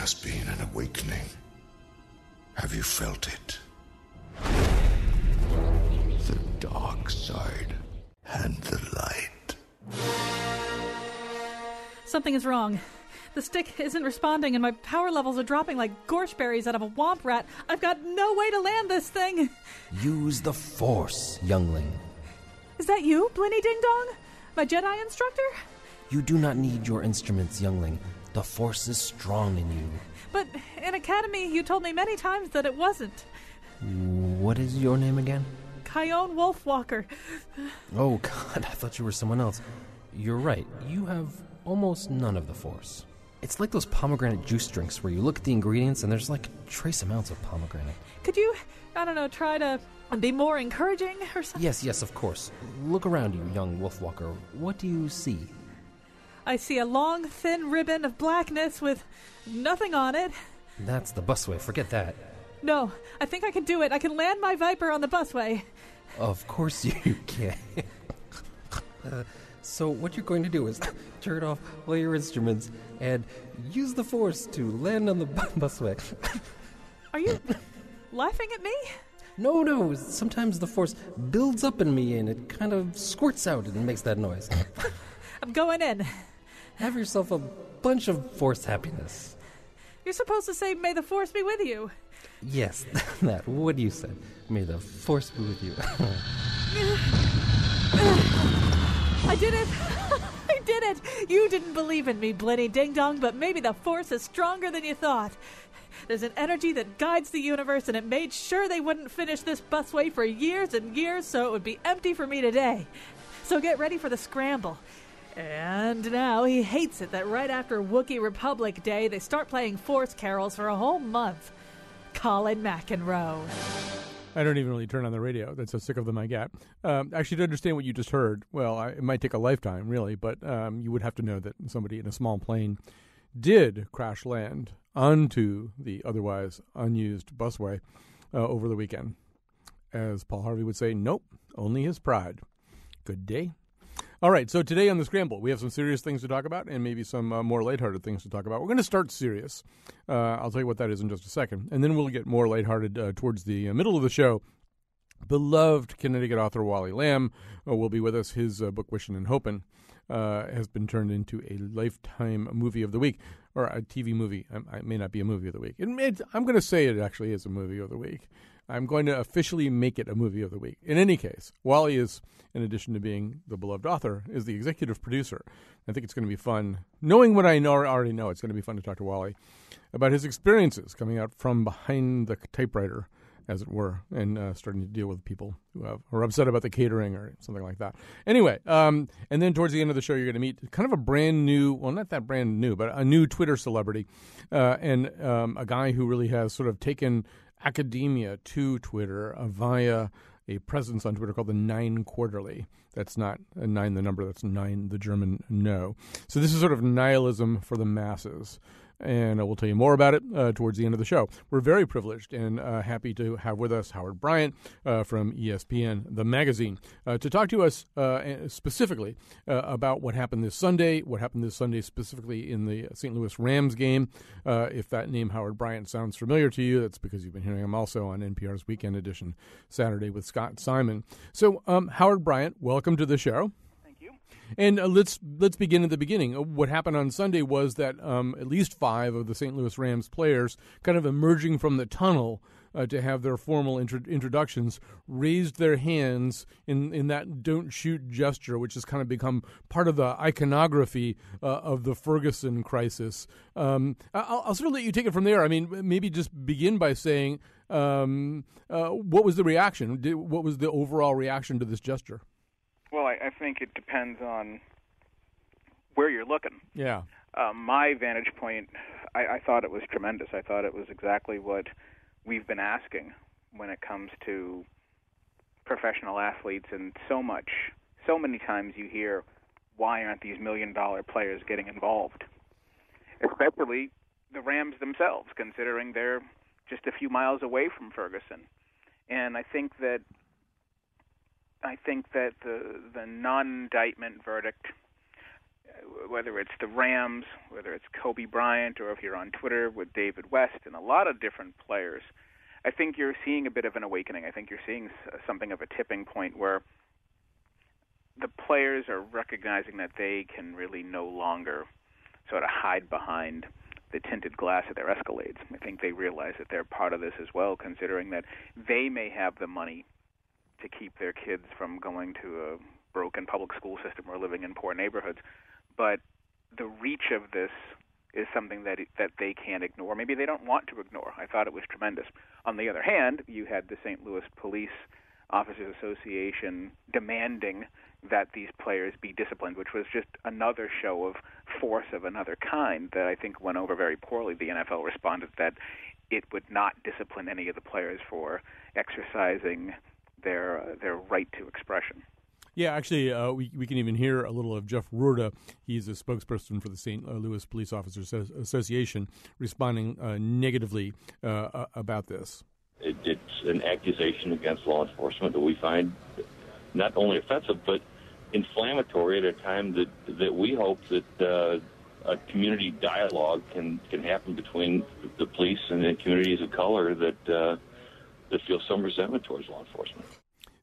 has been an awakening. Have you felt it? The dark side and the light. Something is wrong. The stick isn't responding, and my power levels are dropping like gorseberries out of a womp rat. I've got no way to land this thing. Use the Force, youngling. Is that you, Blinny Ding Dong? My Jedi instructor? You do not need your instruments, youngling. The Force is strong in you. But in Academy, you told me many times that it wasn't. What is your name again? Chion Wolfwalker. Oh, God, I thought you were someone else. You're right. You have almost none of the Force. It's like those pomegranate juice drinks where you look at the ingredients and there's like trace amounts of pomegranate. Could you, I don't know, try to be more encouraging or something? Yes, yes, of course. Look around you, young Wolfwalker. What do you see? I see a long, thin ribbon of blackness with nothing on it. That's the busway. Forget that. No, I think I can do it. I can land my Viper on the busway. Of course you can. uh, so what you're going to do is turn off all your instruments and use the force to land on the bu- busway. Are you laughing at me? No, no. Sometimes the force builds up in me and it kind of squirts out and makes that noise. I'm going in. Have yourself a bunch of force happiness. You're supposed to say, May the Force be with you. Yes, that. What do you say? May the force be with you. I did it! I did it! You didn't believe in me, Blinny Ding Dong, but maybe the Force is stronger than you thought. There's an energy that guides the universe, and it made sure they wouldn't finish this busway for years and years, so it would be empty for me today. So get ready for the scramble. And now he hates it that right after Wookiee Republic Day, they start playing Force carols for a whole month. Colin McEnroe. I don't even really turn on the radio. That's how sick of them I get. Um, actually, to understand what you just heard, well, I, it might take a lifetime, really, but um, you would have to know that somebody in a small plane did crash land onto the otherwise unused busway uh, over the weekend. As Paul Harvey would say, nope, only his pride. Good day. All right, so today on the Scramble, we have some serious things to talk about and maybe some uh, more lighthearted things to talk about. We're going to start serious. Uh, I'll tell you what that is in just a second. And then we'll get more lighthearted uh, towards the uh, middle of the show. Beloved Connecticut author Wally Lamb uh, will be with us. His uh, book, Wishing and Hoping, has been turned into a lifetime movie of the week, or a TV movie. I, it may not be a movie of the week. It may, I'm going to say it actually is a movie of the week. I'm going to officially make it a movie of the week. In any case, Wally is, in addition to being the beloved author, is the executive producer. I think it's going to be fun. Knowing what I know, already know, it's going to be fun to talk to Wally about his experiences coming out from behind the typewriter, as it were, and uh, starting to deal with people who have, are upset about the catering or something like that. Anyway, um, and then towards the end of the show, you're going to meet kind of a brand new, well, not that brand new, but a new Twitter celebrity, uh, and um, a guy who really has sort of taken academia to Twitter uh, via a presence on Twitter called the Nein Quarterly. That's not a nine, the number, that's nein, the German no. So this is sort of nihilism for the masses and uh, we'll tell you more about it uh, towards the end of the show. We're very privileged and uh, happy to have with us Howard Bryant uh, from ESPN, the magazine, uh, to talk to us specifically about what happened this Sunday, what happened this Sunday specifically in the St. Louis Rams game. if that name Howard Bryant sounds familiar to you, that's because you've been hearing him also on NPR's Weekend Edition Saturday with Scott Simon. So, um, Howard Bryant, welcome to the show. And uh, let's let's begin at the beginning. Uh, what happened on Sunday was that um, at least five of the St. Louis Rams players, kind of emerging from the tunnel uh, to have their formal intro- introductions, raised their hands in in that "don't shoot" gesture, which has kind of become part of the iconography uh, of the Ferguson crisis. Um, I'll, I'll, sort of let you take it from there. I mean, maybe just begin by saying. Um, uh, what was the reaction? Did, what was the overall reaction to this gesture? Well, I, I think it depends on where you're looking. Yeah. Uh, my vantage point, I, I thought it was tremendous. I thought it was exactly what we've been asking when it comes to professional athletes, and so much, so many times you hear, why aren't these million dollar players getting involved? Especially the Rams themselves, considering they're just a few miles away from Ferguson. And I think that I think that the the non-indictment verdict uh, whether it's the Rams, whether it's Kobe Bryant, or if you're on Twitter with David West and a lot of different players, I think you're seeing a bit of an awakening. I think you're seeing something of a tipping point where the players are recognizing that they can really no longer sort of hide behind the tinted glass of their Escalades. I think they realize that they're part of this as well, considering that they may have the money to keep their kids from going to a broken public school system or living in poor neighborhoods. But the reach of this is something that that they can't ignore. Maybe they don't want to ignore. I thought it was tremendous. On the other hand, you had the St. Louis Police Officers Association demanding that these players be disciplined, which was just another show of force of another kind that I think went over very poorly. The NFL responded that it would not discipline any of the players for exercising their uh, their right to expression. Yeah, actually, uh, we we can even hear a little of Jeff Roorda. He's a spokesperson for the St. Louis Police Officers Association, responding uh, negatively uh, about this. It, it's an accusation against law enforcement that we find not only offensive but inflammatory at a time that that we hope that uh, a community dialogue can can happen between the police and the communities of color that uh, that feel some resentment towards law enforcement.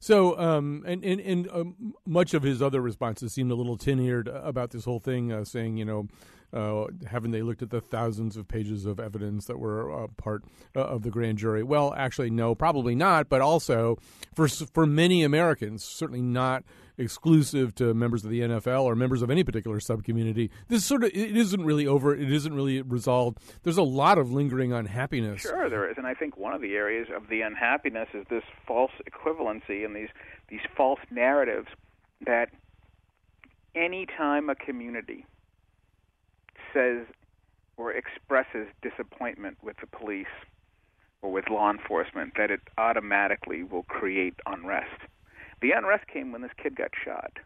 So, um, and and, and um, much of his other responses seemed a little tin-eared about this whole thing, uh, saying, you know, uh, haven't they looked at the thousands of pages of evidence that were uh, part uh, of the grand jury? Well, actually, no, probably not. But also, for for many Americans, certainly not exclusive to members of the NFL or members of any particular subcommunity. This sort of it isn't really over. It isn't really resolved. There's a lot of lingering unhappiness. Sure, there is, and I think one of the areas of the unhappiness is this false equivalency and these these false narratives that any time a community says or expresses disappointment with the police or with law enforcement, that it automatically will create unrest. The unrest came when this kid got shot.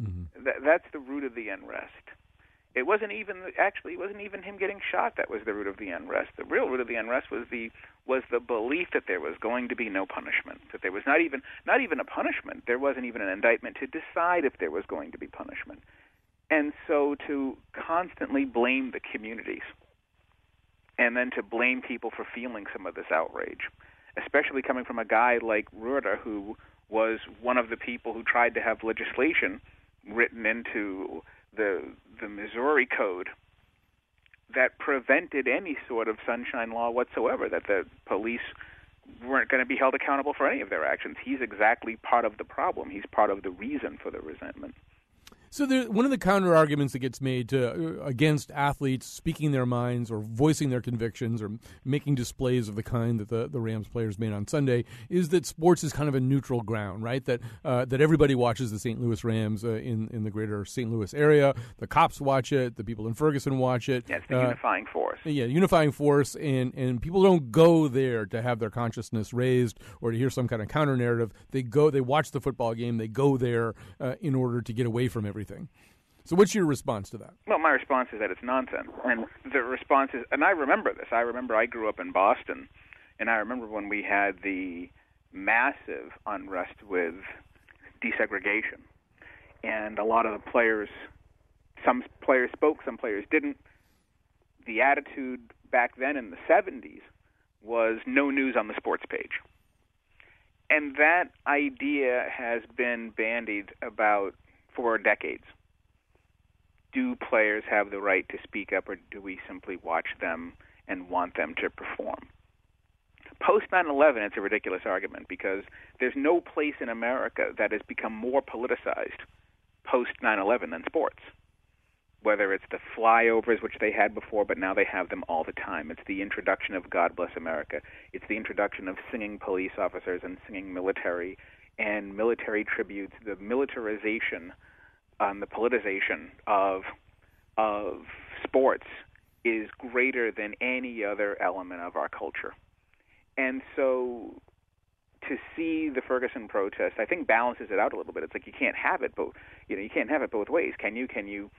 Mm-hmm. Th- that's the root of the unrest. It wasn't even actually it wasn't even him getting shot that was the root of the unrest. The real root of the unrest was the was the belief that there was going to be no punishment. That there was not even not even a punishment. There wasn't even an indictment to decide if there was going to be punishment. And so to constantly blame the communities and then to blame people for feeling some of this outrage, especially coming from a guy like Roorda, who was one of the people who tried to have legislation written into the the Missouri Code that prevented any sort of sunshine law whatsoever, that the police weren't going to be held accountable for any of their actions. He's exactly part of the problem. He's part of the reason for the resentment. So there, one of the counter arguments that gets made to, uh, against athletes speaking their minds or voicing their convictions or making displays of the kind that the, the Rams players made on Sunday is that sports is kind of a neutral ground, right? That uh, that everybody watches the St. Louis Rams uh, in in the greater St. Louis area. The cops watch it. The people in Ferguson watch it. Yeah, it's the uh, unifying force. Yeah, unifying force, and and people don't go there to have their consciousness raised or to hear some kind of counter narrative. They go, they watch the football game. They go there uh, in order to get away from everything everything. So, what's your response to that? Well, my response is that it's nonsense. And the response is, and I remember this. I remember I grew up in Boston, and I remember when we had the massive unrest with desegregation. And a lot of the players, some players spoke, some players didn't. The attitude back then in the 70s was no news on the sports page. And that idea has been bandied about for decades. Do players have the right to speak up, or do we simply watch them and want them to perform? Post 9 11, it's a ridiculous argument because there's no place in America that has become more politicized post 9 11 than sports. Whether it's the flyovers, which they had before, but now they have them all the time. It's the introduction of God Bless America. It's the introduction of singing police officers and singing military and military tributes, the militarization, um, the politicization of of sports is greater than any other element of our culture. And so to see the Ferguson protest, I think balances it out a little bit. It's like you can't have it both you know, you can't have it both ways. Can you can you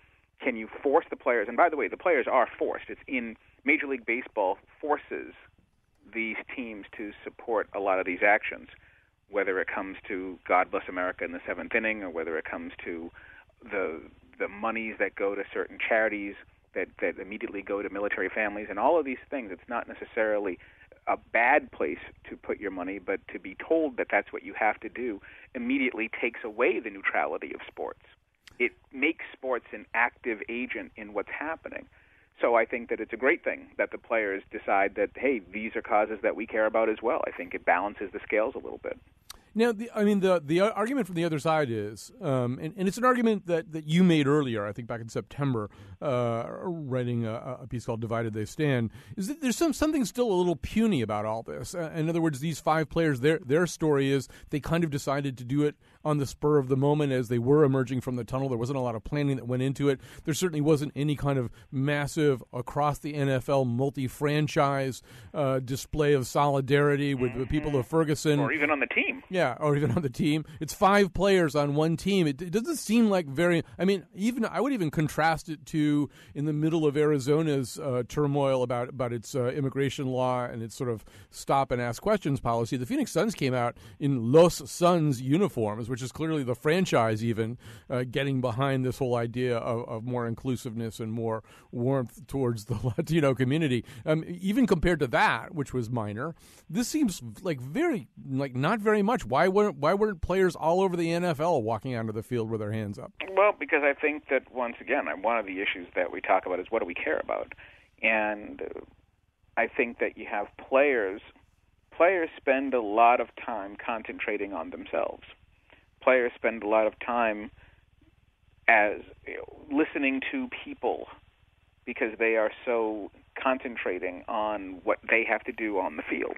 can you force the players and by the way, the players are forced. It's in Major League Baseball forces these teams to support a lot of these actions whether it comes to God Bless America in the seventh inning or whether it comes to the the monies that go to certain charities that that immediately go to military families and all of these things. It's not necessarily a bad place to put your money, but to be told that that's what you have to do immediately takes away the neutrality of sports. It makes sports an active agent in what's happening. So I think that it's a great thing that the players decide that hey, these are causes that we care about as well. I think it balances the scales a little bit. Now, the, I mean, the the argument from the other side is, um, and, and, it's an argument that, that you made earlier, I think back in September, uh, writing a, a, piece called "Divided They Stand," is that there's some something still a little puny about all this. Uh, in other words, these five players, their their story is they kind of decided to do it on the spur of the moment as they were emerging from the tunnel. There wasn't a lot of planning that went into it. There certainly wasn't any kind of massive across the NFL multi-franchise uh, display of solidarity with the people of Ferguson, or even on the team. Yeah, or even on the team. It's five players on one team. It, it doesn't seem like very. I mean, even I would even contrast it to in the middle of Arizona's uh, turmoil about about its uh, immigration law and its sort of stop and ask questions policy. The Phoenix Suns came out in Los Suns uniforms which is clearly the franchise even uh, getting behind this whole idea of, of, more inclusiveness and more warmth towards the Latino community. Um, even compared to that, which was minor, this seems like very like not very much. Why weren't why weren't players all over the NFL walking onto the field with their hands up? Well, because I think that once again, one of the issues that we talk about is what do we care about, and I think that you have players players spend a lot of time concentrating on themselves players spend a lot of time as you know, listening to people because they are so concentrating on what they have to do on the field.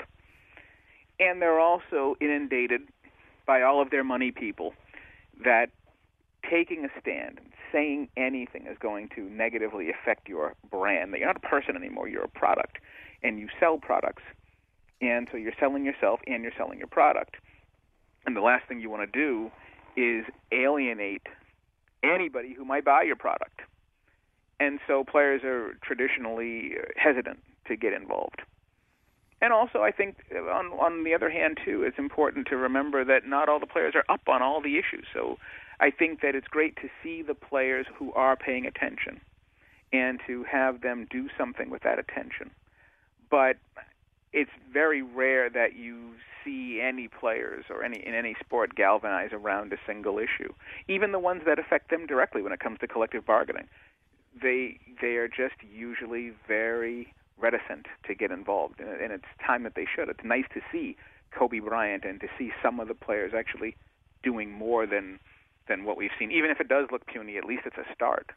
And they're also inundated by all of their money people that taking a stand and saying anything is going to negatively affect your brand. That you're not a person anymore, you're a product. And you sell products. And so you're selling yourself and you're selling your product. And the last thing you want to do is alienate anybody who might buy your product. And so players are traditionally hesitant to get involved. And also, I think on on the other hand too, it's important to remember that not all the players are up on all the issues. So, I think that it's great to see the players who are paying attention, and to have them do something with that attention. But it's very rare that you see any players or any in any sport galvanize around a single issue. Even the ones that affect them directly when it comes to collective bargaining, they they are just usually very reticent to get involved, and, and it's time that they should. It's nice to see Kobe Bryant and to see some of the players actually doing more than than what we've seen. Even if it does look puny, at least it's a start.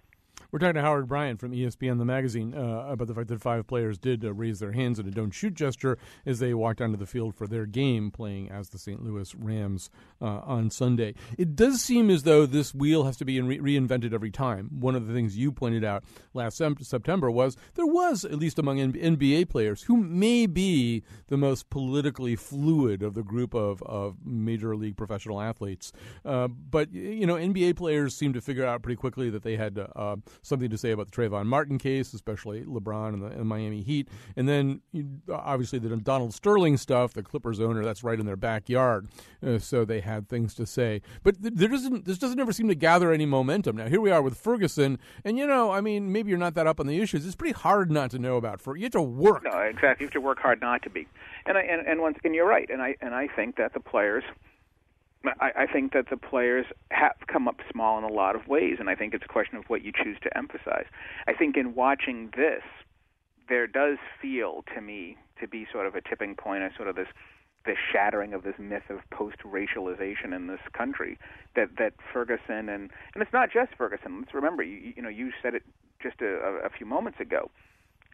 We're talking to Howard Bryant from ESPN, the magazine, uh, about the fact that five players did uh, raise their hands in a don't shoot gesture as they walked onto the field for their game playing as the St. Louis Rams uh, on Sunday. It does seem as though this wheel has to be re- reinvented every time. One of the things you pointed out last sem- September was there was, at least among N- NBA players, who may be the most politically fluid of the group of, of major league professional athletes. Uh, but, you know, NBA players seem to figure out pretty quickly that they had uh, something to say about the Trayvon Martin case, especially LeBron and the, and Miami Heat. And then obviously the Donald Sterling stuff, the Clippers owner, that's right in their backyard. Uh, so they had things to say. But th- there doesn't this doesn't ever seem to gather any momentum. Now here we are with Ferguson, and you know, I mean, maybe you're not that up on the issues. It's pretty hard not to know about. For you have to work. No, exactly. You have to work hard not to be. And I and, and once you're right. And I and I think that the players I, I think that the players have come up small in a lot of ways, and I think it's a question of what you choose to emphasize. I think in watching this, there does feel to me to be sort of a tipping point, a sort of this this shattering of this myth of post-racialization in this country. That that Ferguson and and it's not just Ferguson. Let's remember, you you know, you said it just a, a few moments ago.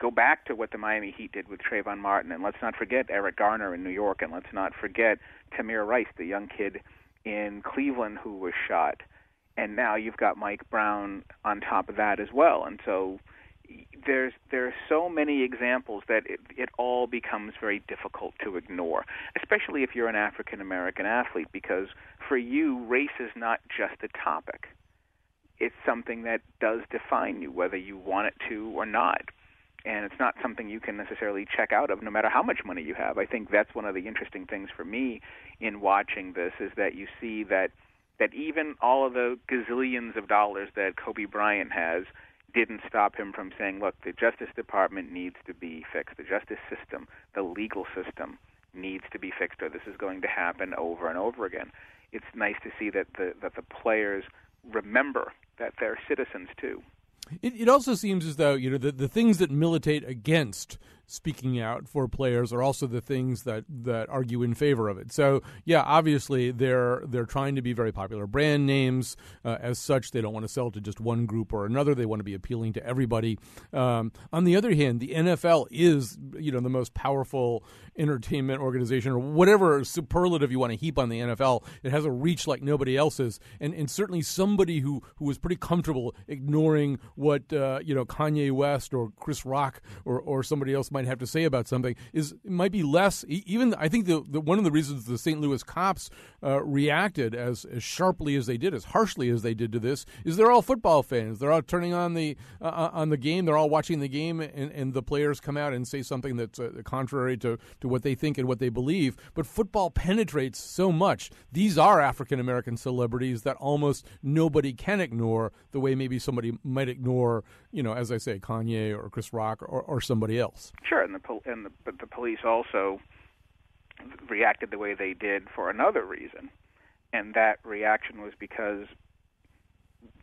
Go back to what the Miami Heat did with Trayvon Martin, and let's not forget Eric Garner in New York, and let's not forget Tamir Rice, the young kid in Cleveland who was shot, and now you've got Mike Brown on top of that as well. And so there's there are so many examples that it, it all becomes very difficult to ignore, especially if you're an African American athlete, because for you, race is not just a topic. It's something that does define you, whether you want it to or not and it's not something you can necessarily check out of no matter how much money you have. I think that's one of the interesting things for me in watching this is that you see that that even all of the gazillions of dollars that Kobe Bryant has didn't stop him from saying, look, the Justice Department needs to be fixed. The justice system, the legal system needs to be fixed, or this is going to happen over and over again. It's nice to see that the, that the players remember that they're citizens too. It, it also seems as though you know the, the things that militate against speaking out for players are also the things that, that argue in favor of it. So yeah, obviously they're they're trying to be very popular brand names uh, as such. They don't want to sell to just one group or another. They want to be appealing to everybody. Um, on the other hand, the NFL is you know the most powerful entertainment organization or whatever superlative you want to heap on the NFL. It has a reach like nobody else's, and and certainly somebody who who was pretty comfortable ignoring what uh, you know Kanye West or Chris Rock or or somebody else might have to say about something is might be less. Even I think the, the one of the reasons the St. Louis cops uh, reacted as, as sharply as they did, as harshly as they did to this, is they're all football fans. They're all turning on the uh, uh on the game. They're all watching the game, and, and the players come out and say something that's uh, contrary to to what they think and what they believe. But football penetrates so much. These are African American celebrities that almost nobody can ignore the way maybe somebody might ignore, you know, as I say, Kanye or Chris Rock or, or somebody else. Sure, and the and the but the police also reacted the way they did for another reason, and that reaction was because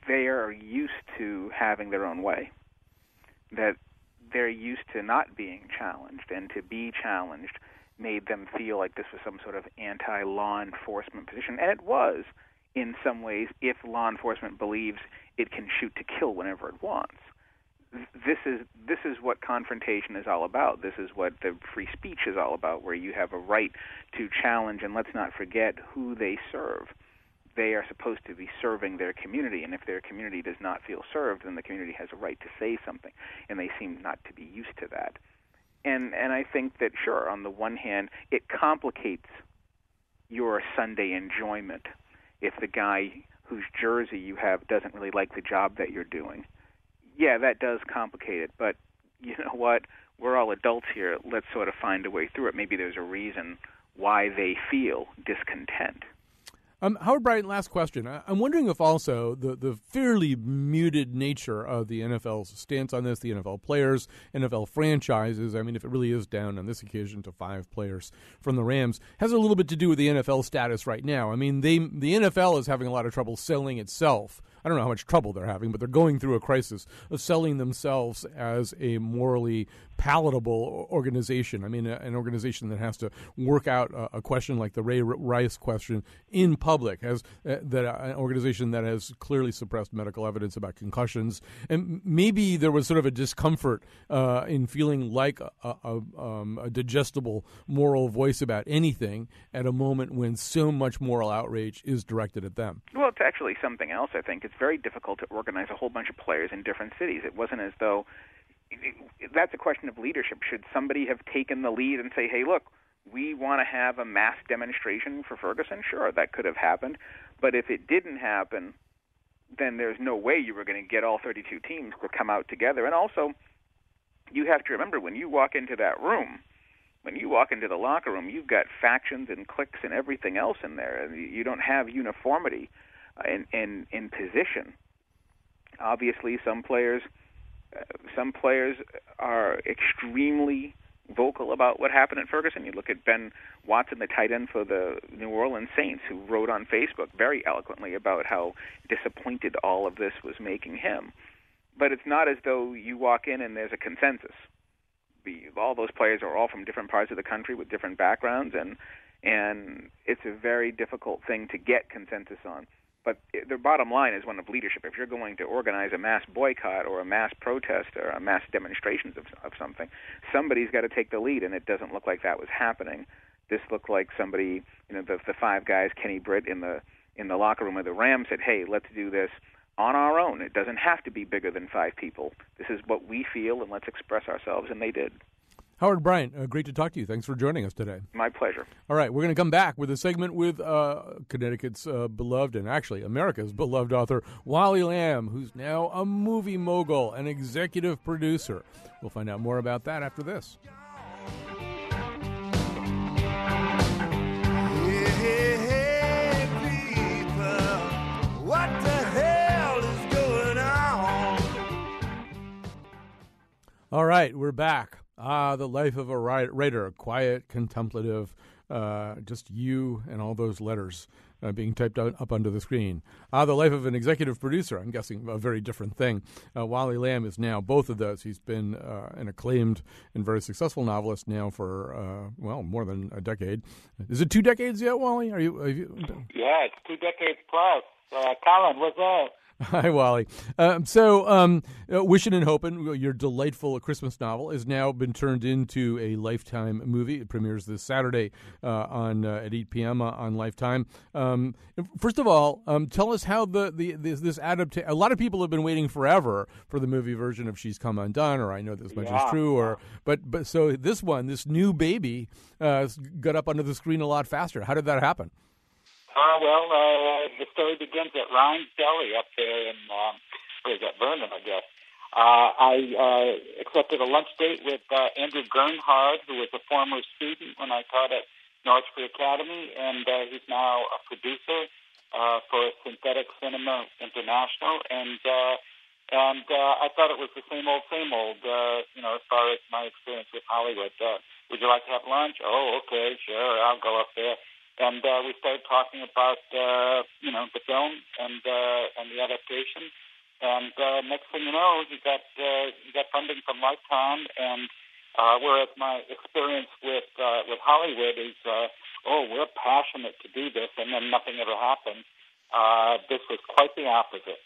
they are used to having their own way. That they're used to not being challenged, and to be challenged made them feel like this was some sort of anti-law enforcement position, and it was in some ways if law enforcement believes it can shoot to kill whenever it wants this is this is what confrontation is all about. This is what the free speech is all about, where you have a right to challenge, and let's not forget who they serve. They are supposed to be serving their community, and if their community does not feel served, then the community has a right to say something, and they seem not to be used to that. And and I think that sure, on the one hand, it complicates your Sunday enjoyment if the guy whose jersey you have doesn't really like the job that you're doing yeah, that does complicate it. But you know what? We're all adults here. Let's sort of find a way through it. Maybe there's a reason why they feel discontent. Um, Howard Bryant, last question. I'm wondering if also the, the fairly muted nature of the NFL's stance on this, the NFL players, NFL franchises, I mean, if it really is down on this occasion to five players from the Rams, has a little bit to do with the NFL status right now. I mean, they the NFL is having a lot of trouble selling itself I don't know how much trouble they're having, but they're going through a crisis of selling themselves as a morally palatable organization. I mean, a, an organization that has to work out a, a, question like the Ray Rice question in public, has uh, that uh, an organization that has clearly suppressed medical evidence about concussions, and maybe there was sort of a discomfort uh, in feeling like a, a, um, a digestible moral voice about anything at a moment when so much moral outrage is directed at them. Well, it's actually something else. I think it's very difficult to organize a whole bunch of players in different cities. It wasn't as though that's a question of leadership. Should somebody have taken the lead and say, "Hey, look, we want to have a mass demonstration for Ferguson"? Sure, that could have happened, but if it didn't happen, then there's no way you were going to get all 32 teams to come out together. And also, you have to remember when you walk into that room, when you walk into the locker room, you've got factions and cliques and everything else in there, and you don't have uniformity uh, in in, in position. Obviously, some players some players are extremely vocal about what happened at Ferguson. You look at Ben Watson, the tight end for the New Orleans Saints, who wrote on Facebook very eloquently about how disappointed all of this was making him. But it's not as though you walk in and there's a consensus. All those players are all from different parts of the country with different backgrounds, and and it's a very difficult thing to get consensus on. But the bottom line is one of leadership. If you're going to organize a mass boycott or a mass protest or a mass demonstrations of, of something, somebody's got to take the lead, and it doesn't look like that was happening. This looked like somebody, you know, the, the five guys, Kenny Britt in the in the locker room of the Rams said, "Hey, let's do this on our own. It doesn't have to be bigger than five people. This is what we feel, and let's express ourselves." And they did. Howard Bryant, uh, great to talk to you. Thanks for joining us today. My pleasure. All right, we're going to come back with a segment with uh, Connecticut's uh, beloved and actually America's beloved author, Wally Lamb, who's now a movie mogul and executive producer. We'll find out more about that after this. All right, we're back. Ah, the life of a writer, quiet, contemplative, uh, just you and all those letters uh, being typed out, up under the screen. Ah, the life of an executive producer. I'm guessing a very different thing. Uh, Wally Lamb is now both of those. He's been uh, an acclaimed and very successful novelist now for uh, well more than a decade. Is it two decades yet, Wally? Are you? you... Yeah, it's two decades plus. Uh, Colin, what's up? Hi, Wally. Um, so, um, uh, Wishing and Hoping, your delightful Christmas novel, has now been turned into a Lifetime movie. It premieres this Saturday uh, on uh, at 8 p.m. Uh, on Lifetime. Um, first of all, um, tell us how the, the this, this adaptation. A lot of people have been waiting forever for the movie version of She's Come Undone, or I Know This Much yeah, Is True, or but but so this one, this new baby, uh, got up onto the screen a lot faster. How did that happen? Uh, well, uh, the story begins at Ryan's Deli up there in, um, where is that, Vernon, I guess. Uh, I uh, accepted a lunch date with uh, Andrew Gernhard, who was a former student when I taught at Norwich Free Academy, and uh, he's now a producer uh, for Synthetic Cinema International. And uh, and uh, I thought it was the same old, same old. Uh, you know, as far as my experience with Hollywood. Uh, would you like to have lunch? Oh, okay, sure, I'll go up there and uh, we started talking about uh, you know the film and uh, and the adaptation. And uh, next thing you know, he got uh, he got funding from Lifetime. And uh, whereas my experience with uh, with Hollywood is, uh, oh, we're passionate to do this, and then nothing ever happened. Uh, this was quite the opposite.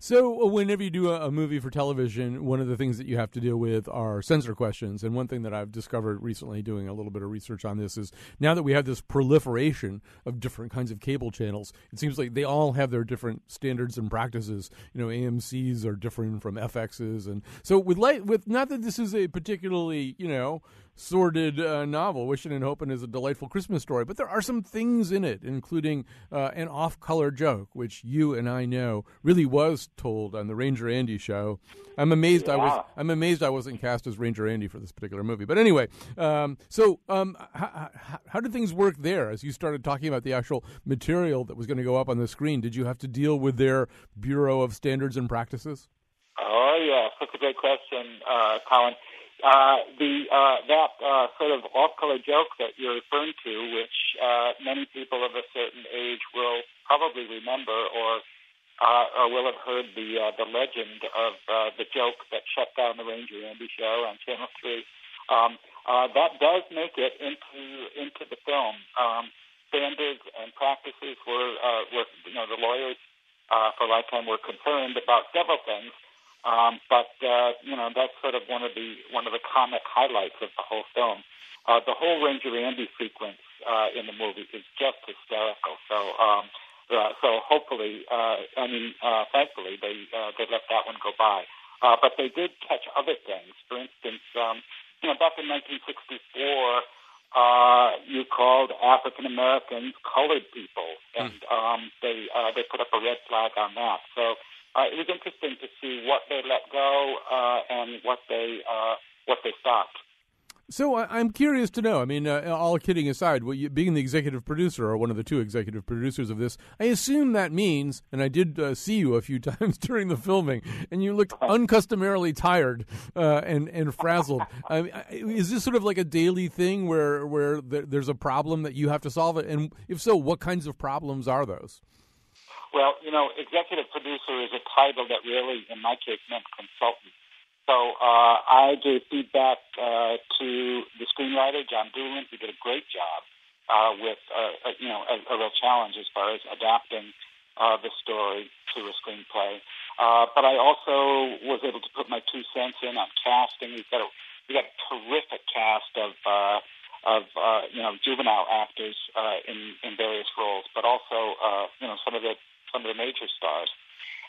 So, uh, whenever you do a, movie for television, one of the things that you have to deal with are censor questions. And one thing that I've discovered recently, doing a little bit of research on this, is now that we have this proliferation of different kinds of cable channels, it seems like they all have their different standards and practices. You know, AMC's are different from FX's, and so with light, with not that this is a particularly you know sordid uh, novel. Wishing and Hoping is a delightful Christmas story, but there are some things in it, including uh, an off-color joke, which you and I know really was told on the Ranger Andy show. I'm amazed yeah. I was. I'm amazed I wasn't cast as Ranger Andy for this particular movie. But anyway, um, so um, how, how, how did things work there? As you started talking about the actual material that was going to go up on the screen, did you have to deal with their Bureau of Standards and Practices? Oh yeah, that's a great question, uh, Colin. Uh, the uh, that uh, sort of off-color joke that you're referring to, which uh, many people of a certain age will probably remember, or uh, or will have heard the the legend of the joke that shut down the Ranger Andy show on Channel Three. Um, that does make it into into the film. Um, standards and practices were were you know the lawyers for Lifetime were concerned about several things. Um, but uh, you know that's sort of one of the one of the comic highlights of the whole film. Uh, the whole Ranger Andy sequence uh, in the movie is just hysterical. So um, uh, so hopefully, uh, I mean, uh, thankfully they uh, they let that one go by. Uh, but they did catch other things. For instance, um, you know, back in 1964, uh, you called African Americans colored people, and um, they uh, they put up a red flag on that. So uh, it was interesting to see what they let go uh, and what they uh, what they stopped. So I'm curious to know. I mean, uh, all kidding aside, being the executive producer or one of the two executive producers of this, I assume that means, and I did uh, see you a few times during the filming, and you looked uncustomarily tired uh, and and frazzled. I mean, is this sort of like a daily thing where where there's a problem that you have to solve it? And if so, what kinds of problems are those? Well, you know, executive producer is a title that really, in my case, meant consultant. So uh, I gave feedback uh, to the screenwriter John Doolan, who did a great job uh, with, uh, a, you know, a, a real challenge as far as adapting uh, the story to a screenplay. Uh, but I also was able to put my two cents in on casting. We've got a, we got a terrific cast of uh, of uh, you know juvenile actors uh, in in various roles, but also uh, you know some of the some of the major stars.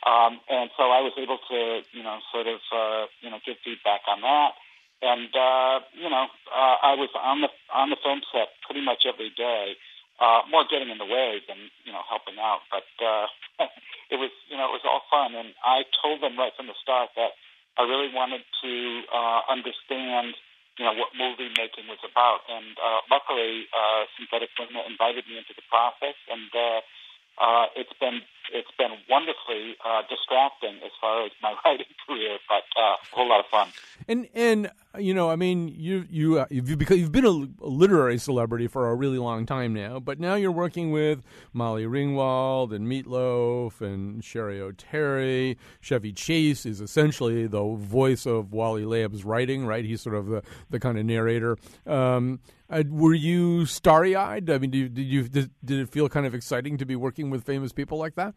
Um, and so I was able to, you know, sort of, uh, you know, give feedback on that. And uh, you know, uh, I was on the on the film set pretty much every day, uh, more getting in the way than you know helping out. But uh, it was, you know, it was all fun. And I told them right from the start that I really wanted to uh, understand, you know, what movie making was about. And uh, luckily, uh, Synthetic Cinema invited me into the process, and uh, uh, it's been it's been wonderfully uh, distracting as far as my writing career, but uh, a whole lot of fun. And and you know, I mean, you you uh, you've because you've been a, literary celebrity for a really long time now, but now you're working with Molly Ringwald and Meatloaf and Cheri Oteri. Chevy Chase is essentially the voice of Wally Lamb's writing, right? He's sort of the the kind of narrator. Um, uh, were you starry eyed? I mean, did you, did you did, did it feel kind of exciting to be working with famous people like that?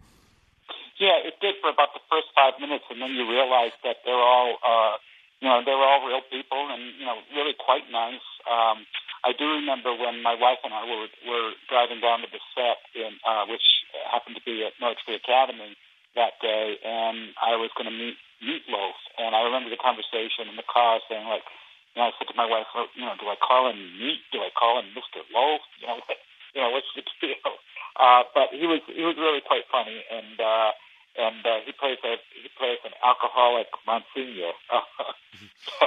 Yeah, it did for about the first five minutes, and then you realize that they're all, uh, you know, they're all real people, and you know, really quite nice. Um, I do remember when my wife and I were were driving down to the set, in uh, which happened to be at North Academy that day, and I was going to meet Meatloaf, and I remember the conversation in the car saying like, you know, I said to my wife, well, you know, do I call him Meat? Do I call him Mr. Loaf? You know, you know, what's the deal? Uh, but he was he was really quite funny, and uh, and uh, he plays a he plays an alcoholic Monsignor, so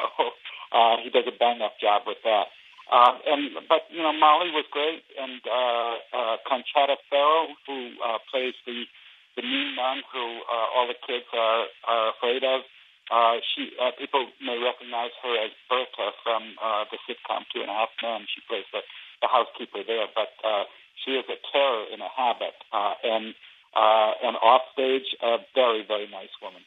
uh, he does a bang up job with that. Uh, and but you know Molly was great, and uh, uh, Conchata Ferrell, who uh, plays the the mean nun who uh, all the kids are are afraid of. Uh, she uh, people may recognize her as Bertha from uh, the sitcom Two and a Half Men. She plays the the housekeeper there, but uh, she is a terror in a habit, uh, and uh, and offstage, a very, very nice woman.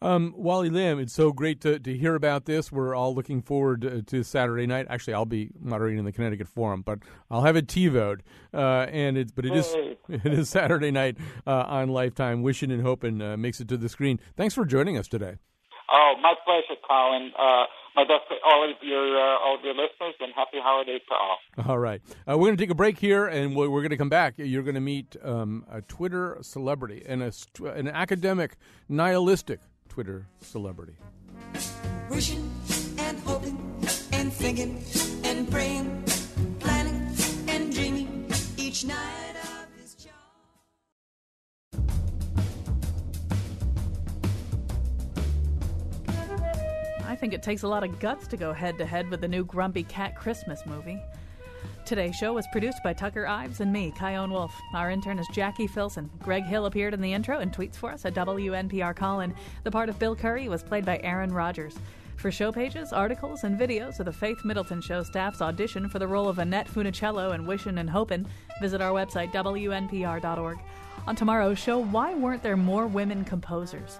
Um, Wally Lamb, it's so great to, to hear about this. We're all looking forward to, to, Saturday night. Actually, I'll be moderating the Connecticut Forum, but I'll have it TiVoed. Uh, and it's but it is it is Saturday night uh, on Lifetime. Wishing and hoping uh, makes it to the screen. Thanks for joining us today. Oh, my pleasure, Colin. Uh, my best to all of your uh, all of your listeners, and happy holidays to all. All right, uh, we're going to take a break here, and we're, we're going to come back. You're going to meet um, a Twitter celebrity and a, an academic, nihilistic Twitter celebrity. Wishing and hoping and thinking and praying, planning and dreaming each night. Think it takes a lot of guts to go head to head with the new Grumpy Cat Christmas movie. Today's show was produced by Tucker Ives and me, Chion Wolf. Our intern is Jackie Filson. Greg Hill appeared in the intro and tweets for us at WNPR Colin. The part of Bill Curry was played by Aaron Rodgers. For show pages, articles, and videos of the Faith Middleton Show staff's audition for the role of Annette Funicello in Wishin' and Hopin', visit our website, WNPR.org. On tomorrow's show, why weren't there more women composers?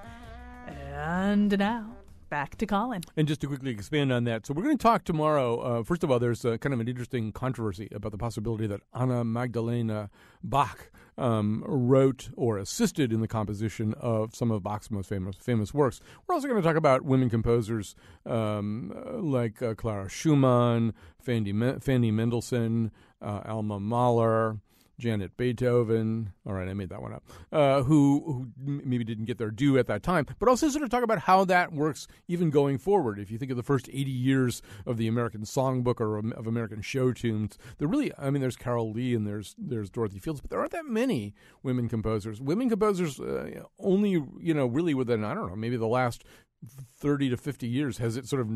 And now, back to Colin. And just to quickly expand on that, so we're going to talk tomorrow. Uh, first of all, there's uh, kind of an interesting controversy about the possibility that Anna Magdalena Bach um, wrote or assisted in the composition of some of Bach's most famous famous works. We're also going to talk about women composers um, like uh, Clara Schumann, Fanny, Fanny Mendelssohn, uh, Alma Mahler. Janet Beethoven. All right, I made that one up. Uh, who, who maybe didn't get their due at that time, but also sort of talk about how that works even going forward. If you think of the first 80 years of the American Songbook or of American show tunes, there really, I mean, there's Carol Lee and there's there's Dorothy Fields, but there aren't that many women composers. Women composers uh, only, you know, really within I don't know, maybe the last 30 to 50 years has it sort of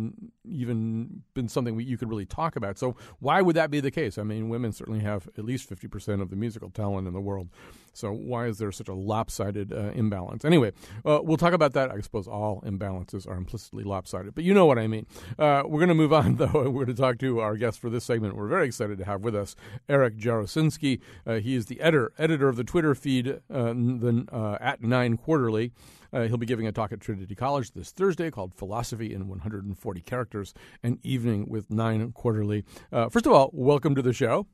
even been something you could really talk about? So why would that be the case? I mean women certainly have at least 50% of the musical talent in the world so why is there such a lopsided uh, imbalance? Anyway uh, we'll talk about that. I suppose all imbalances are implicitly lopsided but you know what i mean. Uh, we're going to move on though. We're going to talk to our guest for this segment we're very excited to have with us eric jarosinski. Uh, he is the editor editor of the twitter feed uh, the, uh, at Nein Quarterly. Uh, he'll be giving a talk at Trinity College this Thursday called Philosophy in 140 Characters, an evening with Nein Quarterly. Uh, first of all, welcome to the show.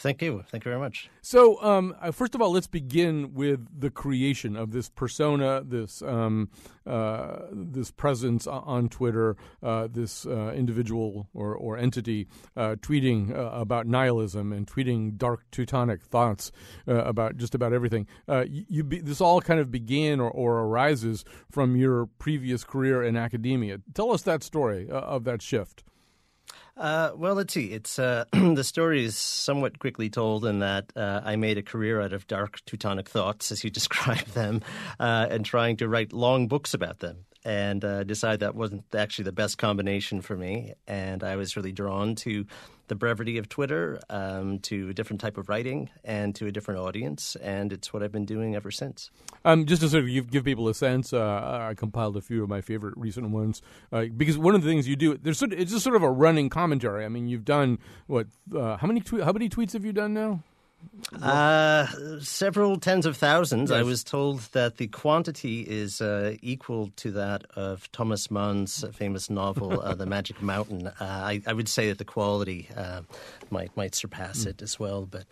Thank you. Thank you very much. So, um, uh, first of all, let's begin with the creation of this persona, this um, uh, this presence on Twitter, uh, this uh, individual or, or entity uh, tweeting uh, about nihilism and tweeting dark Teutonic thoughts about just about everything. you, you be, this all kind of began or, or arises from your previous career in academia. Tell us that story of that shift. Uh, well, let's see. It's uh, the story is somewhat quickly told in that uh, I made a career out of dark Teutonic thoughts, as you describe them, uh, and trying to write long books about them. And uh, decided that wasn't actually the best combination for me. And I was really drawn to the brevity of Twitter, um, to a different type of writing, and to a different audience. And it's what I've been doing ever since. Um, just to sort of give, people a sense, uh, I compiled a few of my favorite recent ones uh, because one of the things you do, there's sort of, it's just sort of a running commentary. I mean, you've done what? Uh, how many tw- how many tweets have you done now? Uh, several tens of thousands. Yes. I was told that the quantity is uh, equal to that of Thomas Mann's famous novel, uh, The Magic Mountain. Uh, I, I would say that the quality uh, might might surpass it as well, but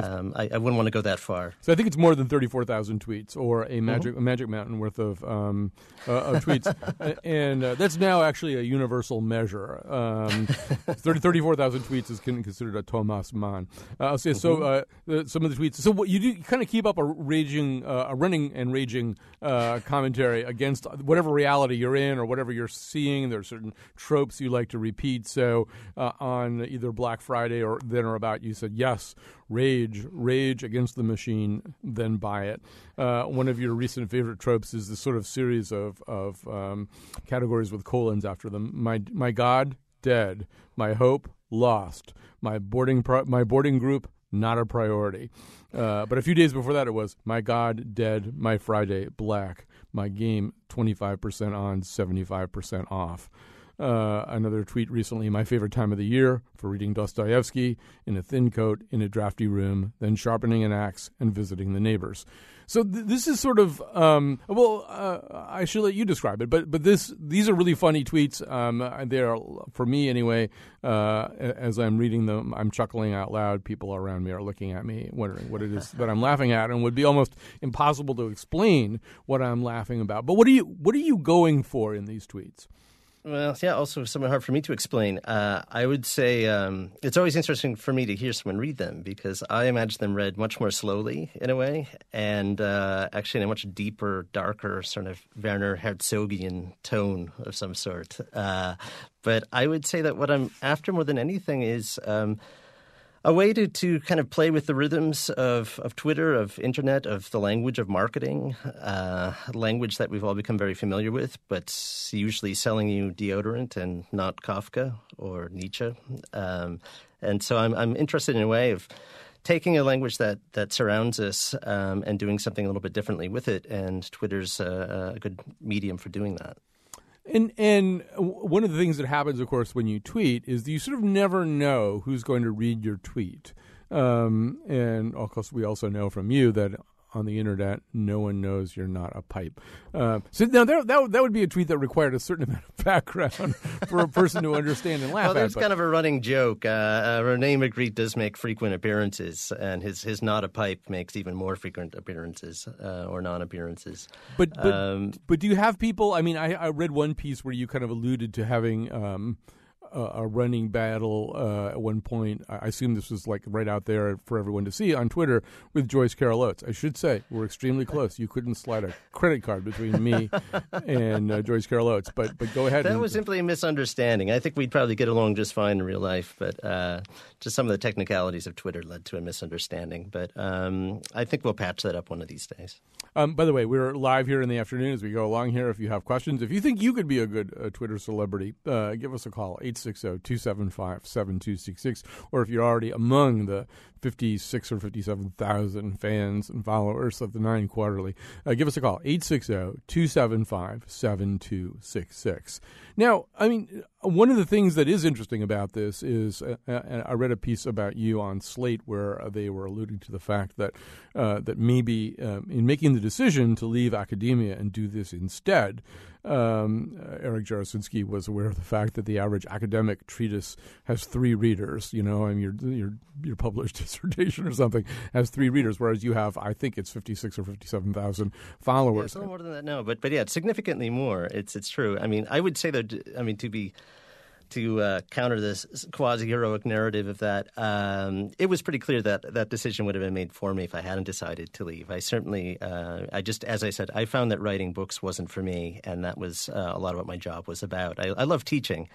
um, I, I wouldn't want to go that far. So I think it's more than thirty-four thousand tweets, or a magic a Magic Mountain worth of um, uh, of tweets, and uh, that's now actually a universal measure. Um, 30, 34,000 tweets is considered a Thomas Mann. So, so uh, the, some of the tweets. So what you do, you kind of keep up a raging, uh, a running and raging uh, commentary against whatever reality you're in or whatever you're seeing. There are certain tropes you like to repeat. So uh, on either Black Friday or then or about, you said yes, rage, rage against the machine, then buy it. Uh, one of your recent favorite tropes is this sort of series of of um, categories with colons after them. My my God, dead. My hope, lost. My boarding pro- my boarding group, not a priority. Uh, but a few days before that, it was my God, dead. My Friday, black. My game, twenty five percent on, seventy five percent off. Uh, another tweet recently, my favorite time of the year for reading Dostoevsky in a thin coat in a drafty room, then sharpening an axe and visiting the neighbors. So th- this is sort of um, well, uh, I should let you describe it, but but this these are really funny tweets. Um, they're for me anyway. Uh, as I'm reading them, I'm chuckling out loud. People around me are looking at me, wondering what it is that I'm laughing at, and would be almost impossible to explain what I'm laughing about. But what are you what are you going for in these tweets? Well, yeah, also somewhat hard for me to explain. Uh, I would say um, it's always interesting for me to hear someone read them because I imagine them read much more slowly in a way and uh, actually in a much deeper, darker, sort of Werner Herzogian tone of some sort. Uh, but I would say that what I'm after more than anything is. Um, a way to, to kind of play with the rhythms of, of Twitter, of internet, of the language of marketing, uh, language that we've all become very familiar with, but usually selling you deodorant and not Kafka or Nietzsche. Um, and so I'm, I'm interested in a way of taking a language that, that surrounds us um, and doing something a little bit differently with it. And Twitter's uh, a good medium for doing that. And and one of the things that happens, of course, when you tweet is you sort of never know who's going to read your tweet. Um, and of course, we also know from you that on the internet, no one knows you're not a pipe. Uh, so now that, that that would be a tweet that required a certain amount of background for a person to understand and laugh Well, at. there's but- kind of a running joke. Uh, uh, Rene Magritte does make frequent appearances, and his, his not a pipe makes even more frequent appearances uh, or non appearances. But but, Um, but do you have people? I mean, I, I read one piece where you kind of alluded to having um, a, a running battle uh, at one point. I I assume this was like right out there for everyone to see on Twitter with Joyce Carol Oates. I should say we're extremely close. You couldn't slide a credit card between me and uh, Joyce Carol Oates. But but go ahead. That and- was simply a misunderstanding. I think we'd probably get along just fine in real life, but uh, just some of the technicalities of Twitter led to a misunderstanding. But um, I think we'll patch that up one of these days. Um, by the way, we're live here in the afternoon as we go along here. If you have questions, if you think you could be a good uh, Twitter celebrity, uh, give us a call, 860-275-7266. Or if you're already among the 56 or 57,000 fans and followers of the Nein Quarterly, uh, give us a call, 860-275-7266. Now, I mean, one of the things that is interesting about this is uh, uh, I read a piece about you on Slate where uh, they were alluding to the fact that uh, that maybe um, in making the decision to leave academia and do this instead, um, uh, Eric Jarosinski was aware of the fact that the average academic treatise has three readers. You know, I mean, your your your published dissertation or something has three readers, whereas you have, I think, it's fifty six or fifty seven thousand Yeah, followers. it's a little more than that, no, but but yeah, significantly more. It's it's true. I mean, I would say that. I mean, to be to uh, counter this quasi heroic narrative of that, um, it was pretty clear that that decision would have been made for me if I hadn't decided to leave. I certainly, uh, I just, as I said, I found that writing books wasn't for me, and that was uh, a lot of what my job was about. I, I love teaching,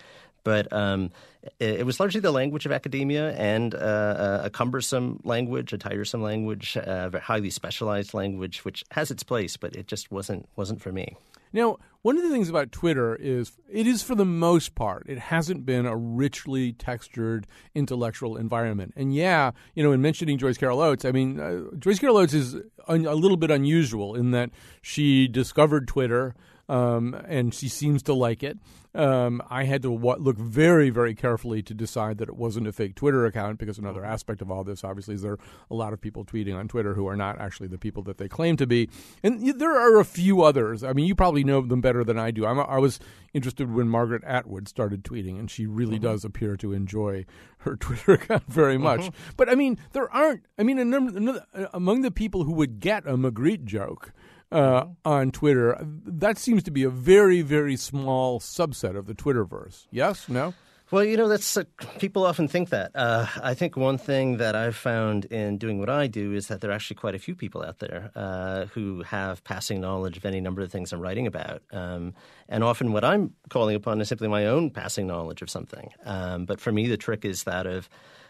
But um, it, was largely the language of academia and uh, a cumbersome language, a tiresome language, uh, a highly specialized language, which has its place, but it just wasn't wasn't for me. Now, one of the things about Twitter is it is, for the most part, it hasn't been a richly textured intellectual environment. And yeah, you know, in mentioning Joyce Carol Oates, I mean, uh, Joyce Carol Oates is un- a little bit unusual in that she discovered Twitter um, and she seems to like it. Um, I had to look very, very carefully to decide that it wasn't a fake Twitter account because another aspect of all this, obviously, is there are a lot of people tweeting on Twitter who are not actually the people that they claim to be. And there are a few others. I mean, you probably know them better than I do. I'm, i was interested when Margaret Atwood started tweeting, and she really mm-hmm. does appear to enjoy her Twitter account very much. Mm-hmm. But I mean, there aren't, I mean, number, among the people who would get a Magritte joke, uh, on Twitter. That seems to be a very, very small subset of the Twitterverse. Yes? No? Well, you know, that's uh, people often think that. Uh, I think one thing that I've found in doing what I do is that there are actually quite a few people out there uh, who have passing knowledge of any number of things I'm writing about. Um, and often what I'm calling upon is simply my own passing knowledge of something. Um, but for me, the trick is that of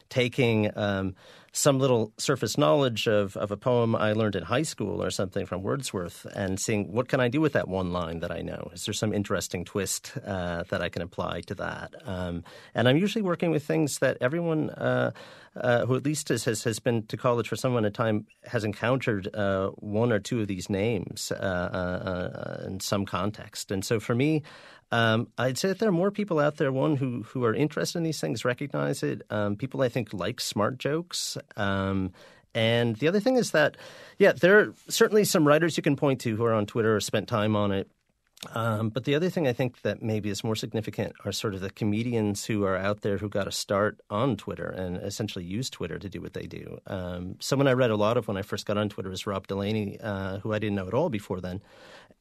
taking um, some little surface knowledge of, of a poem I learned in high school or something from Wordsworth and seeing what can I do with that one line that I know? Is there some interesting twist uh, that I can apply to that? Um, and I'm usually working with things that everyone uh, uh, who at least has, has, has, been to college for some amount of time has encountered uh, one or two of these names uh, uh, in some context. And so for me, um, I'd say that there are more people out there, one, who, who are interested in these things, recognize it. Um, people I think like smart jokes. Um, and the other thing is that, yeah, there are certainly some writers you can point to who are on Twitter or spent time on it. Um, but the other thing I think that maybe is more significant are sort of the comedians who are out there who got a start on Twitter and essentially use Twitter to do what they do. Um, someone I read a lot of when I first got on Twitter was Rob Delaney, uh, who I didn't know at all before then.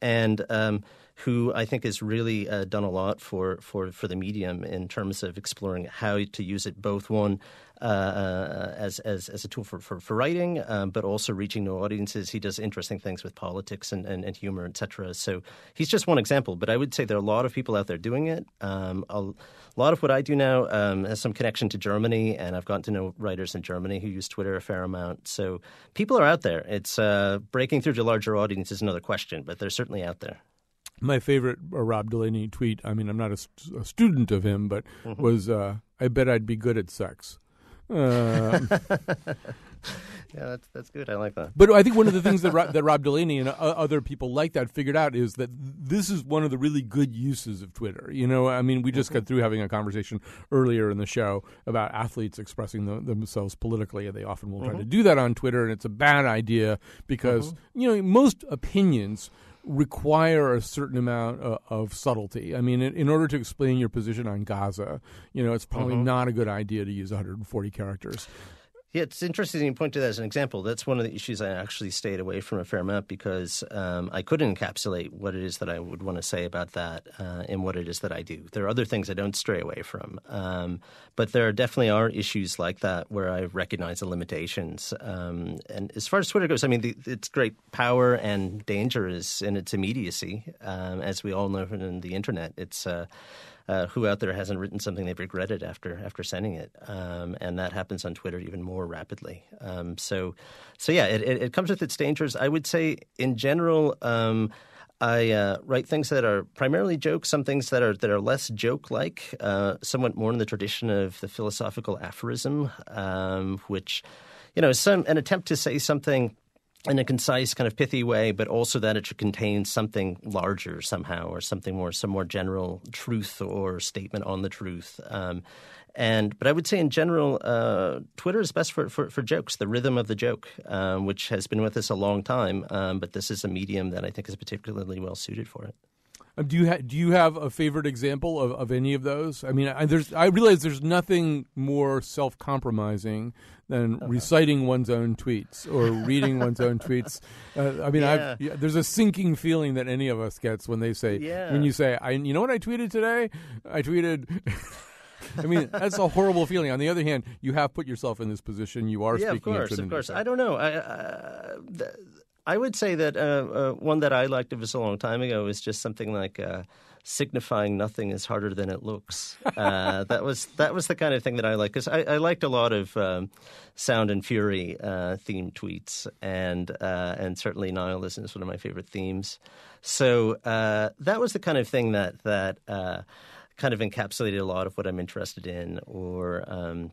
And um, who I think has really uh, done a lot for, for, for the medium in terms of exploring how to use it both one uh, uh, as, as, as a tool for, for, for writing, um, but also reaching new audiences. He does interesting things with politics and, and, and humor, etc. So he's just one example, but I would say there are a lot of people out there doing it. Um, a lot of what I do now um, has some connection to Germany, and I've gotten to know writers in Germany who use Twitter a fair amount. So people are out there. It's uh, breaking through to larger audiences is another question, but they're certainly out there my favorite uh, Rob Delaney tweet. I mean, I'm not a, st- a student of him, but mm-hmm. was uh, I bet I'd be good at sex. Uh, yeah, that's that's good. I like that. But I think one of the things that Rob, that Rob Delaney and other people like that figured out is that this is one of the really good uses of Twitter. You know, I mean, we just got through having a conversation earlier in the show about athletes expressing the, themselves politically, and they often will try mm-hmm. to do that on Twitter, and it's a bad idea because mm-hmm. you know most opinions require a certain amount of, of subtlety. I mean, in, in, order to explain your position on Gaza, you know, it's probably mm-hmm. not a good idea to use 140 characters. Yeah, it's interesting you point to that as an example. That's one of the issues I actually stayed away from a fair amount because um, I couldn't encapsulate what it is that I would want to say about that uh, and what it is that I do. There are other things I don't stray away from, um, but there definitely are issues like that where I recognize the limitations. Um, and as far as Twitter goes, I mean, the, its great power and danger is in its immediacy, um, as we all know from the internet. It's uh, uh, who out there hasn't written something they've regretted after after sending it, um, and that happens on Twitter even more rapidly. Um, so, so yeah, it, it, it, comes with its dangers. I would say, in general. Um, I uh, write things that are primarily jokes, some things that are that are less joke-like, uh, somewhat more in the tradition of the philosophical aphorism, um, which, you know, some an attempt to say something in a concise, kind of pithy way, but also that it should contain something larger somehow, or something more, some more general truth or statement on the truth. Um, and but I would say in general, uh, Twitter is best for, for, for, jokes, the rhythm of the joke, um, which has been with us a long time. Um, but this is a medium that I think is particularly well suited for it. Um, do you ha- do you have a favorite example of, of any of those? I mean, I, there's I realize there's nothing more self compromising than uh-huh. reciting one's own tweets or reading one's own tweets. Uh, I mean, yeah. yeah, there's a sinking feeling that any of us gets when they say yeah. when you say, "I you know what I tweeted today? I tweeted." I mean, that's a horrible feeling. On the other hand, you have put yourself in this position. You are yeah, speaking of course, of course. I don't know. I, uh, I would say that uh, uh, one that I liked of us a long time ago was just something like uh, signifying nothing is harder than it looks. Uh, that was that was the kind of thing that I liked because I, I, liked a lot of um, Sound and Fury uh, themed tweets, and uh, and certainly nihilism is one of my favorite themes. So uh, that was the kind of thing that that uh, kind of encapsulated a lot of what I'm interested in, or. Um,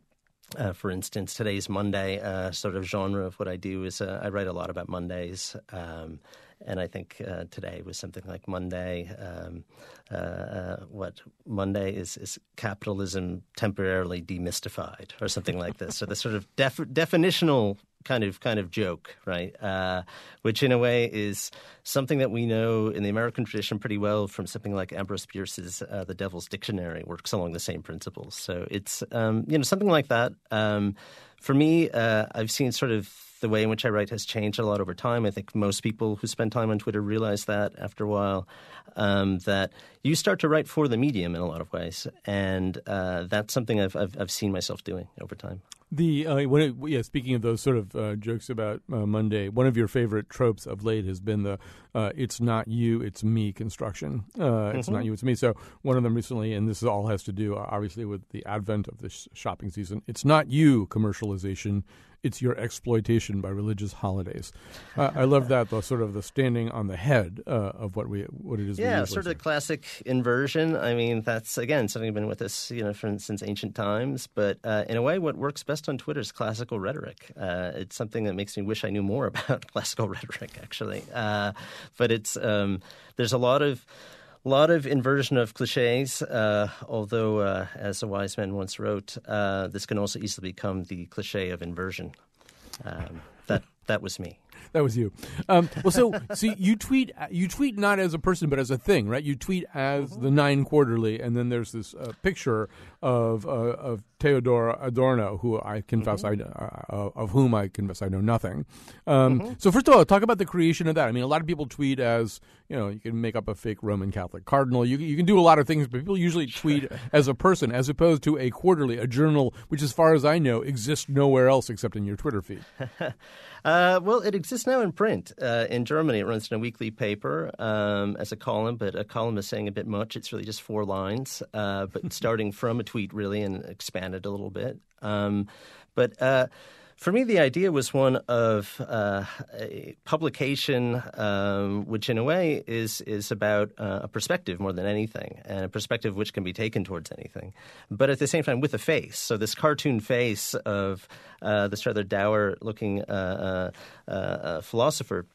uh, for instance, today's Monday uh, sort of genre of what I do is uh, I write a lot about Mondays. Um, and I think uh, today was something like Monday. Um, uh, uh, what Monday is is capitalism temporarily demystified, or something like this. so the sort of def- definitional kind of kind of joke, right? Uh, which in a way is something that we know in the American tradition pretty well from something like Ambrose Bierce's uh, "The Devil's Dictionary," works along the same principles. So it's um, you know something like that. Um, for me, uh, I've seen sort of the way in which I write has changed a lot over time. I think most people who spend time on Twitter realize that after a while, um, that you start to write for the medium in a lot of ways, and uh, that's something I've, I've, I've seen myself doing over time. The uh, when it, yeah, speaking of those sort of uh, jokes about uh, Monday, one of your favorite tropes of late has been the uh, "it's not you, it's me" construction. Mm-hmm. It's not mm-hmm. you, it's me. So one of them recently, and this all has to do obviously with the advent of this shopping season. It's not you commercialization it's your exploitation by religious holidays. Uh, I love that, the sort of the standing on the head uh, of what we what it is. Yeah, sort of the classic inversion. I mean, that's again something been with us, you know, from, since ancient times. But uh, in a way, what works best on Twitter is classical rhetoric. Uh, it's something that makes me wish I knew more about classical rhetoric, actually. Uh, but it's um, there's a lot of a lot of inversion of cliches, uh, although, uh, as a wise man once wrote, uh, this can also easily become the cliche of inversion. Um, that that was me. That was you. Um, well, so see, you tweet you tweet not as a person but as a thing, right? You tweet as mm-hmm. the Nein Quarterly, and then there's this uh, picture of uh, of Theodor Adorno, who I confess mm-hmm. I uh, of whom I confess I know nothing. Um, mm-hmm. So first of all, talk about the creation of that. I mean, a lot of people tweet as you know, you can make up a fake Roman Catholic cardinal. You you can do a lot of things, but people usually tweet as a person, as opposed to a quarterly, a journal, which, as far as I know, exists nowhere else except in your Twitter feed. uh, well, it exists now in print. Uh, in Germany, it runs in a weekly paper um, as a column, but a column is saying a bit much. It's really just four lines, uh, but starting from a tweet really and expanded a little bit. Um, but uh, for me, the idea was one of uh, a publication, um, which in a way is is about uh, a perspective more than anything, and a perspective which can be taken towards anything, but at the same time with a face. So this cartoon face of uh, this rather dour-looking uh, uh, uh, philosopher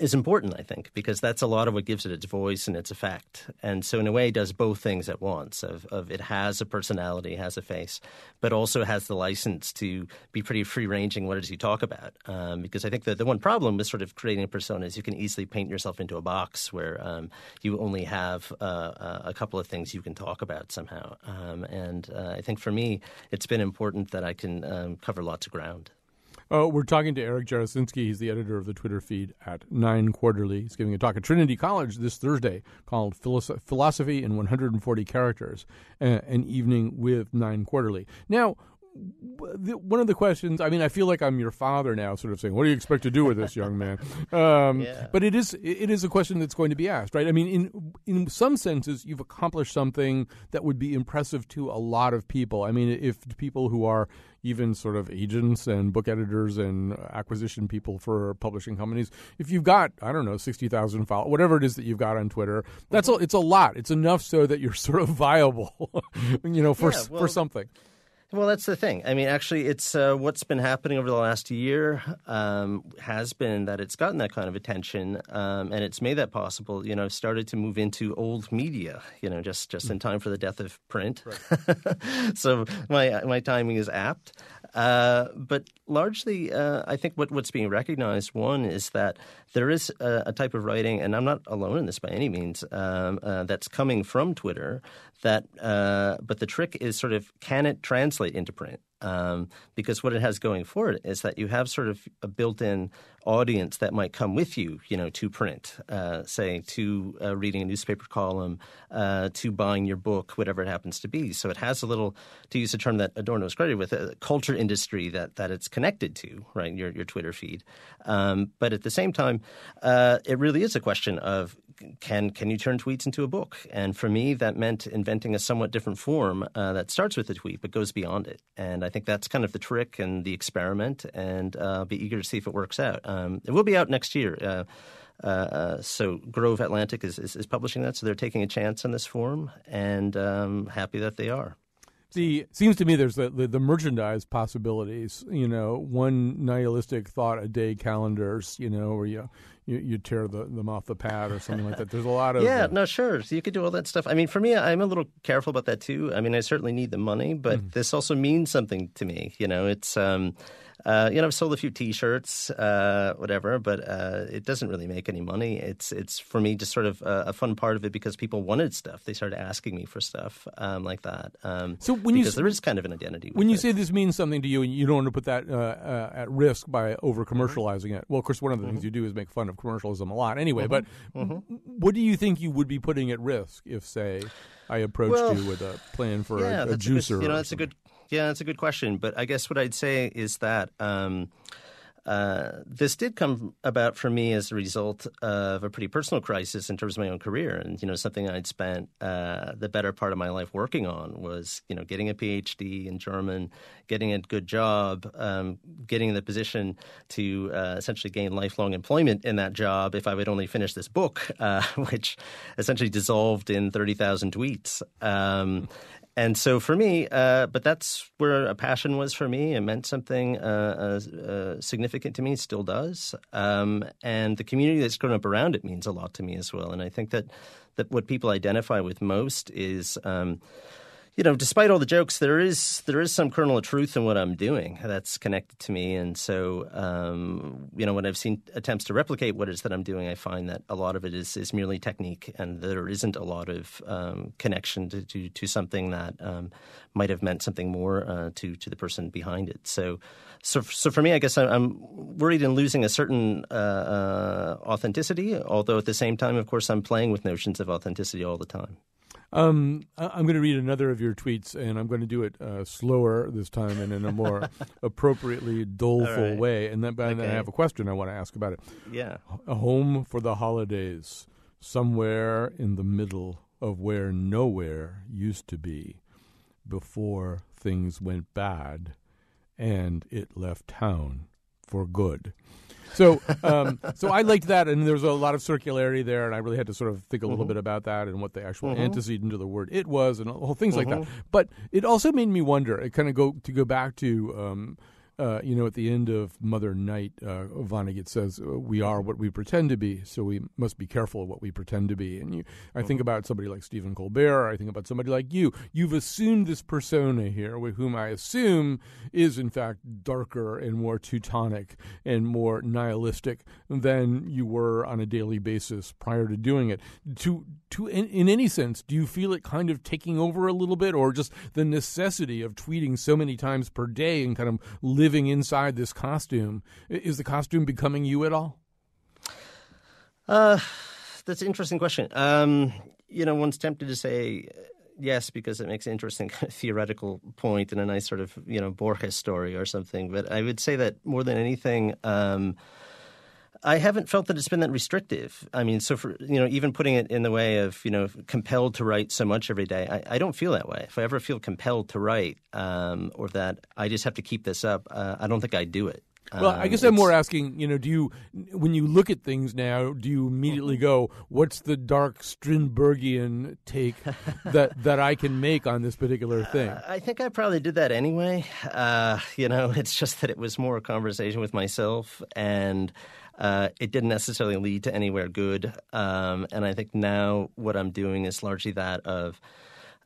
is important, I think, because that's a lot of what gives it its voice and its effect. And so, in a way, does both things at once. Of, of it has a personality, has a face, but also has the license to be pretty free ranging. What does he talk about? Um, because I think that the one problem with sort of creating a persona is you can easily paint yourself into a box where um, you only have uh, uh a couple of things you can talk about somehow. Um, and uh, I think for me, it's been important that I can um, cover lots of ground. Uh, we're talking to Eric Jarosinski. He's the editor of the Twitter feed at Nein Quarterly. He's giving a talk at Trinity College this Thursday called Philosophy in 140 Characters, uh, an evening with Nein Quarterly. Now, one of the questions i mean i feel like i'm your father now sort of saying what do you expect to do with this young man um, yeah. but it is it is a question that's going to be asked right i mean in in some senses you've accomplished something that would be impressive to a lot of people i mean if people who are even sort of agents and book editors and acquisition people for publishing companies. If you've got i don't know 60,000 followers whatever it is that you've got on twitter that's a, it's a lot. It's enough so that you're sort of viable you know for yeah, well, for something well, that's the thing. I mean, actually, it's uh, what's been happening over the last year um, has been that it's gotten that kind of attention, um, and it's made that possible. You know, started to move into old media. You know, just just in time for the death of print. Right. so my my timing is apt. Uh, but largely, uh, I think what, what's being recognized, one, is that there is a, a, type of writing, and I'm not alone in this by any means, um, uh, that's coming from Twitter that uh, but the trick is sort of can it translate into print um, because what it has going for it is that you have sort of a built-in audience that might come with you, you know, to print, uh, say, to uh, reading a newspaper column, uh, to buying your book, whatever it happens to be. So it has a little, to use a term that Adorno was credited with, a culture industry that that it's connected to, right? Your your Twitter feed, um, but at the same time, uh, it really is a question of can can you turn tweets into a book? And for me, that meant inventing a somewhat different form uh, that starts with a tweet but goes beyond it. And I think that's kind of the trick and the experiment. And uh, I'll be eager to see if it works out. Um, it will be out next year. Uh, uh, so Grove Atlantic is, is, is, publishing that, so they're taking a chance on this form, and um, happy that they are. See, seems to me there's the, the, the, merchandise possibilities. You know, one nihilistic thought a day calendars. You know, where you you, you tear the, them off the pad or something like that. There's a lot of yeah, uh, no, sure. So you could do all that stuff. I mean, for me, I'm a little careful about that too. I mean, I certainly need the money, but mm. this also means something to me. You know, it's. Um, uh, you know, I've sold a few T-shirts, uh, whatever, but uh, it doesn't really make any money. It's it's for me just sort of a, a, fun part of it because people wanted stuff. They started asking me for stuff um, like that. Um, so when you, there is kind of an identity. When you it. say this means something to you, and you don't want to put that uh, uh, at risk by over commercializing it. Well, of course, one of the mm-hmm. things you do is make fun of commercialism a lot, anyway. Mm-hmm. But mm-hmm. what do you think you would be putting at risk if, say, I approached well, you with a plan for yeah, a, a juicer? Good, you know, that's a good yeah, that's a good question. But I guess what I'd say is that um, uh, this did come about for me as a result of a pretty personal crisis in terms of my own career, and you know something I'd spent uh, the better part of my life working on was you know getting a PhD in German, getting a good job, um, getting in the position to uh, essentially gain lifelong employment in that job if I would only finish this book, uh, which essentially dissolved in thirty thousand tweets. Um, and so for me, uh, but that's where a passion was for me. It meant something uh, uh, significant to me. Still does. Um, and the community that's grown up around it means a lot to me as well. And I think that that what people identify with most is. Um, you know, despite all the jokes, there is there is some kernel of truth in what I'm doing that's connected to me, and so um, you know, when I've seen attempts to replicate what it is that I'm doing, I find that a lot of it is is merely technique, and there isn't a lot of um, connection to, to, to something that um, might have meant something more uh, to to the person behind it. So, so so for me, I guess I'm worried in losing a certain uh, uh, authenticity, although at the same time, of course, I'm playing with notions of authenticity all the time. Um, I'm going to read another of your tweets, and I'm going to do it uh, slower this time and in a more appropriately doleful right. way. And then, okay. then I have a question I want to ask about it. Yeah. A home for the holidays, somewhere in the middle of where nowhere used to be before things went bad and it left town for good. So, um, so I liked that, and there was a lot of circularity there, and I really had to sort of think a little mm-hmm. bit about that and what the actual mm-hmm. antecedent to the word "it" was, and all things mm-hmm. like that. Mm-hmm. But it also made me wonder. It kind of go to go back to. Um, uh, you know, at the end of Mother Night, uh, Vonnegut says, uh, "We are what we pretend to be, so we must be careful of what we pretend to be." And you, I think mm-hmm. about somebody like Stephen Colbert. I think about somebody like you. You've assumed this persona here, with whom I assume is in fact darker and more Teutonic and more nihilistic than you were on a daily basis prior to doing it. To, to, in, in any sense, do you feel it kind of taking over a little bit, or just the necessity of tweeting so many times per day and kind of living inside this costume. Is the costume becoming you at all? Uh, that's an interesting question. Um, you know, one's tempted to say yes because it makes an interesting theoretical point and a nice sort of you know Borges story or something. But I would say that more than anything. Um, I haven't felt that it's been that restrictive. I mean, so for you know, even putting it in the way of you know, compelled to write so much every day, I, I don't feel that way. If I ever feel compelled to write, um, or that I just have to keep this up, uh, I don't think I do it. Well, I guess um, I'm more asking, you know, do you, when you look at things now, do you immediately go, what's the dark Strindbergian take that, that I can make on this particular thing? Uh, I think I probably did that anyway. Uh, you know, it's just that it was more a conversation with myself and uh, it didn't necessarily lead to anywhere good. Um, and I think now what I'm doing is largely that of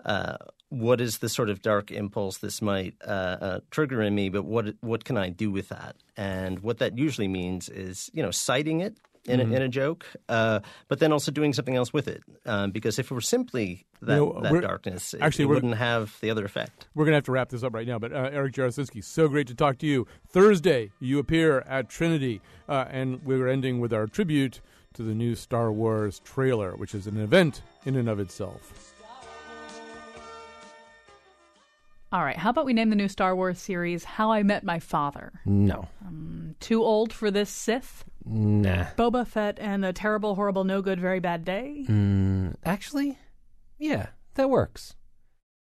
uh, what is the sort of dark impulse this might uh, uh, trigger in me, but what what can I do with that? And what that usually means is you know citing it in, mm-hmm. a, in a joke, uh, but then also doing something else with it. Um, because if it were simply that, you know, that darkness, it, actually, it wouldn't have the other effect. We're going to have to wrap this up right now, but uh, Eric Jarosinski, so great to talk to you. Thursday, you appear at Trinity, uh, and we're ending with our tribute to the new Star Wars trailer, which is an event in and of itself. All right. How about we name the new Star Wars series How I Met My Father? No. Um, too old for this Sith? Nah. Boba Fett and a terrible, horrible, no good, very bad day? Mm, actually, yeah, that works.